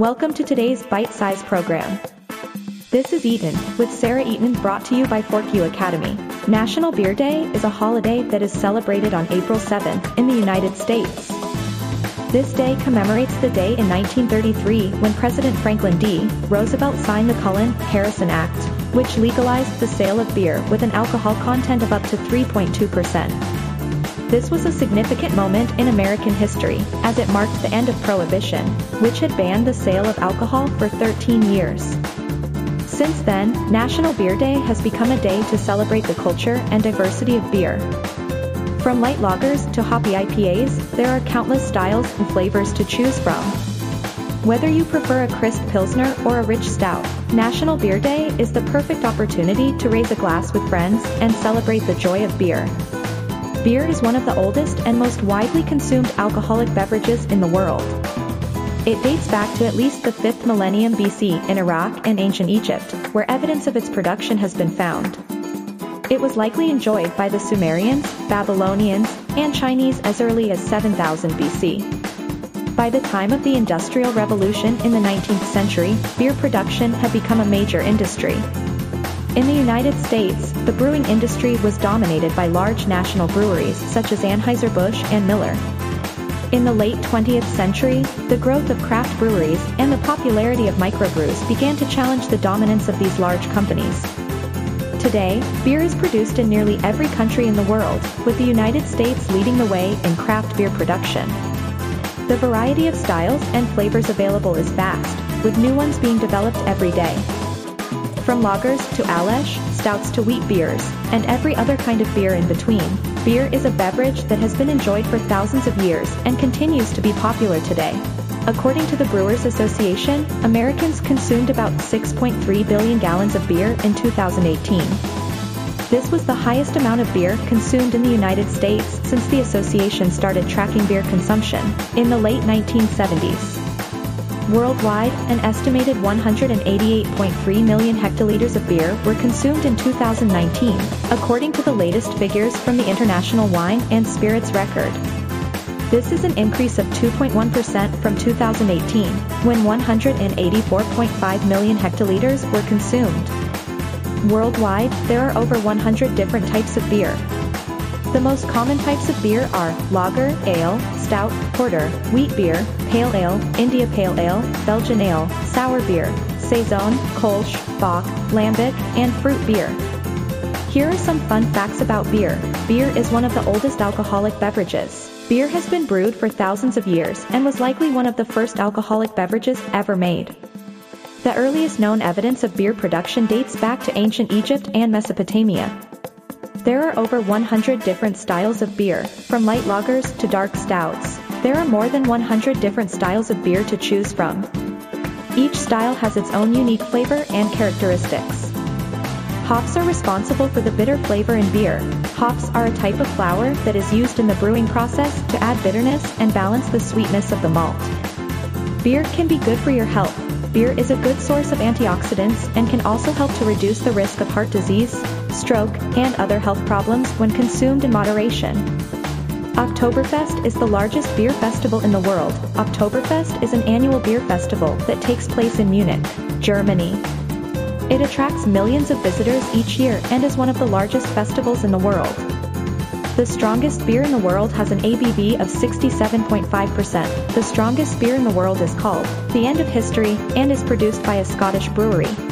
Welcome to today's bite sized program. This is Eaton, with Sarah Eaton brought to you by Fork U Academy. National Beer Day is a holiday that is celebrated on April 7th in the United States. This day commemorates the day in 1933 when President Franklin D. Roosevelt signed the Cullen-Harrison Act, which legalized the sale of beer with an alcohol content of up to 3.2%. This was a significant moment in American history, as it marked the end of Prohibition, which had banned the sale of alcohol for 13 years. Since then, National Beer Day has become a day to celebrate the culture and diversity of beer. From light lagers to hoppy IPAs, there are countless styles and flavors to choose from. Whether you prefer a crisp Pilsner or a rich stout, National Beer Day is the perfect opportunity to raise a glass with friends and celebrate the joy of beer. Beer is one of the oldest and most widely consumed alcoholic beverages in the world. It dates back to at least the 5th millennium BC in Iraq and ancient Egypt, where evidence of its production has been found. It was likely enjoyed by the Sumerians, Babylonians, and Chinese as early as 7000 BC. By the time of the Industrial Revolution in the 19th century, beer production had become a major industry. In the United States, the brewing industry was dominated by large national breweries such as Anheuser-Busch and Miller. In the late 20th century, the growth of craft breweries and the popularity of microbrews began to challenge the dominance of these large companies. Today, beer is produced in nearly every country in the world, with the United States leading the way in craft beer production. The variety of styles and flavors available is vast, with new ones being developed every day. From lagers to ales, stouts to wheat beers, and every other kind of beer in between, beer is a beverage that has been enjoyed for thousands of years and continues to be popular today. According to the Brewers Association, Americans consumed about 6.3 billion gallons of beer in 2018. This was the highest amount of beer consumed in the United States since the association started tracking beer consumption in the late 1970s. Worldwide, an estimated 188.3 million hectoliters of beer were consumed in 2019, according to the latest figures from the International Wine and Spirits Record. This is an increase of 2.1% from 2018, when 184.5 million hectoliters were consumed. Worldwide, there are over 100 different types of beer, the most common types of beer are lager, ale, stout, porter, wheat beer, pale ale, India pale ale, Belgian ale, sour beer, saison, kolsch, bock, lambic, and fruit beer. Here are some fun facts about beer. Beer is one of the oldest alcoholic beverages. Beer has been brewed for thousands of years and was likely one of the first alcoholic beverages ever made. The earliest known evidence of beer production dates back to ancient Egypt and Mesopotamia, there are over 100 different styles of beer, from light lagers to dark stouts. There are more than 100 different styles of beer to choose from. Each style has its own unique flavor and characteristics. Hops are responsible for the bitter flavor in beer. Hops are a type of flower that is used in the brewing process to add bitterness and balance the sweetness of the malt. Beer can be good for your health, beer is a good source of antioxidants and can also help to reduce the risk of heart disease, stroke, and other health problems when consumed in moderation. Oktoberfest is the largest beer festival in the world. Oktoberfest is an annual beer festival that takes place in Munich, Germany. It attracts millions of visitors each year and is one of the largest festivals in the world. The strongest beer in the world has an ABV of 67.5%. The strongest beer in the world is called The End of History and is produced by a Scottish brewery.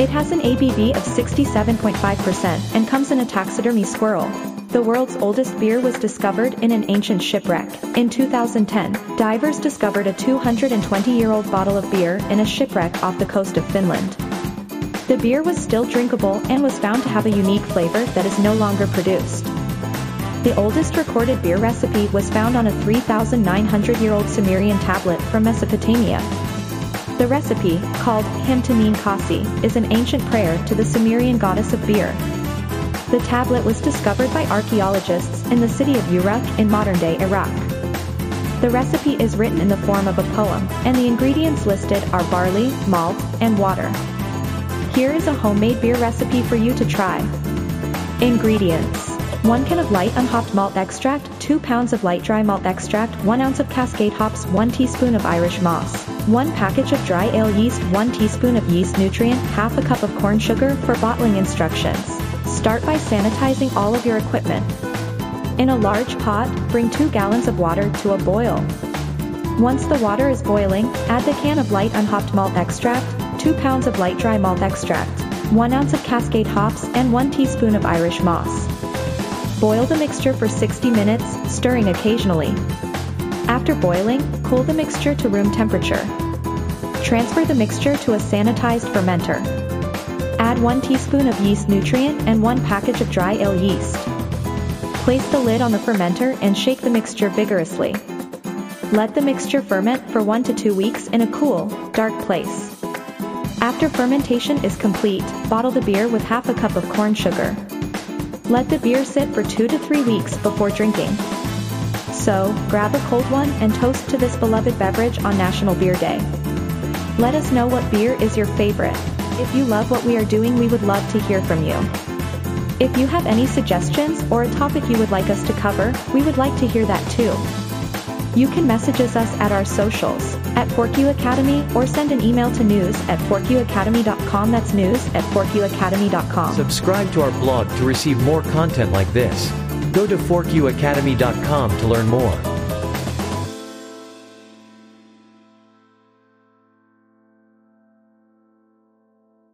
It has an ABV of 67.5% and comes in a taxidermy squirrel. The world's oldest beer was discovered in an ancient shipwreck. In 2010, divers discovered a 220-year-old bottle of beer in a shipwreck off the coast of Finland. The beer was still drinkable and was found to have a unique flavor that is no longer produced. The oldest recorded beer recipe was found on a 3,900-year-old Sumerian tablet from Mesopotamia. The recipe, called Hymn to Ninkasi, is an ancient prayer to the Sumerian goddess of beer. The tablet was discovered by archaeologists in the city of Uruk in modern-day Iraq. The recipe is written in the form of a poem, and the ingredients listed are barley, malt, and water. Here is a homemade beer recipe for you to try. Ingredients 1 can of light unhopped malt extract, 2 pounds of light dry malt extract, 1 ounce of cascade hops, 1 teaspoon of Irish moss, 1 package of dry ale yeast, 1 teaspoon of yeast nutrient, half a cup of corn sugar for bottling instructions. Start by sanitizing all of your equipment. In a large pot, bring 2 gallons of water to a boil. Once the water is boiling, add the can of light unhopped malt extract, 2 pounds of light dry malt extract, 1 ounce of cascade hops, and 1 teaspoon of Irish moss. Boil the mixture for 60 minutes, stirring occasionally. After boiling, cool the mixture to room temperature. Transfer the mixture to a sanitized fermenter. Add 1 teaspoon of yeast nutrient and 1 package of dry ale yeast. Place the lid on the fermenter and shake the mixture vigorously. Let the mixture ferment for 1 to 2 weeks in a cool, dark place. After fermentation is complete, bottle the beer with half a cup of corn sugar. Let the beer sit for 2 to 3 weeks before drinking. So, grab a cold one and toast to this beloved beverage on National Beer Day. Let us know what beer is your favorite. If you love what we are doing, we would love to hear from you. If you have any suggestions or a topic you would like us to cover, we would like to hear that too. You can message us at our socials, at ForkU Academy, or send an email to news at forkuacademy.com. That's news at forkuacademy.com. Subscribe to our blog to receive more content like this. Go to forkuacademy.com to learn more.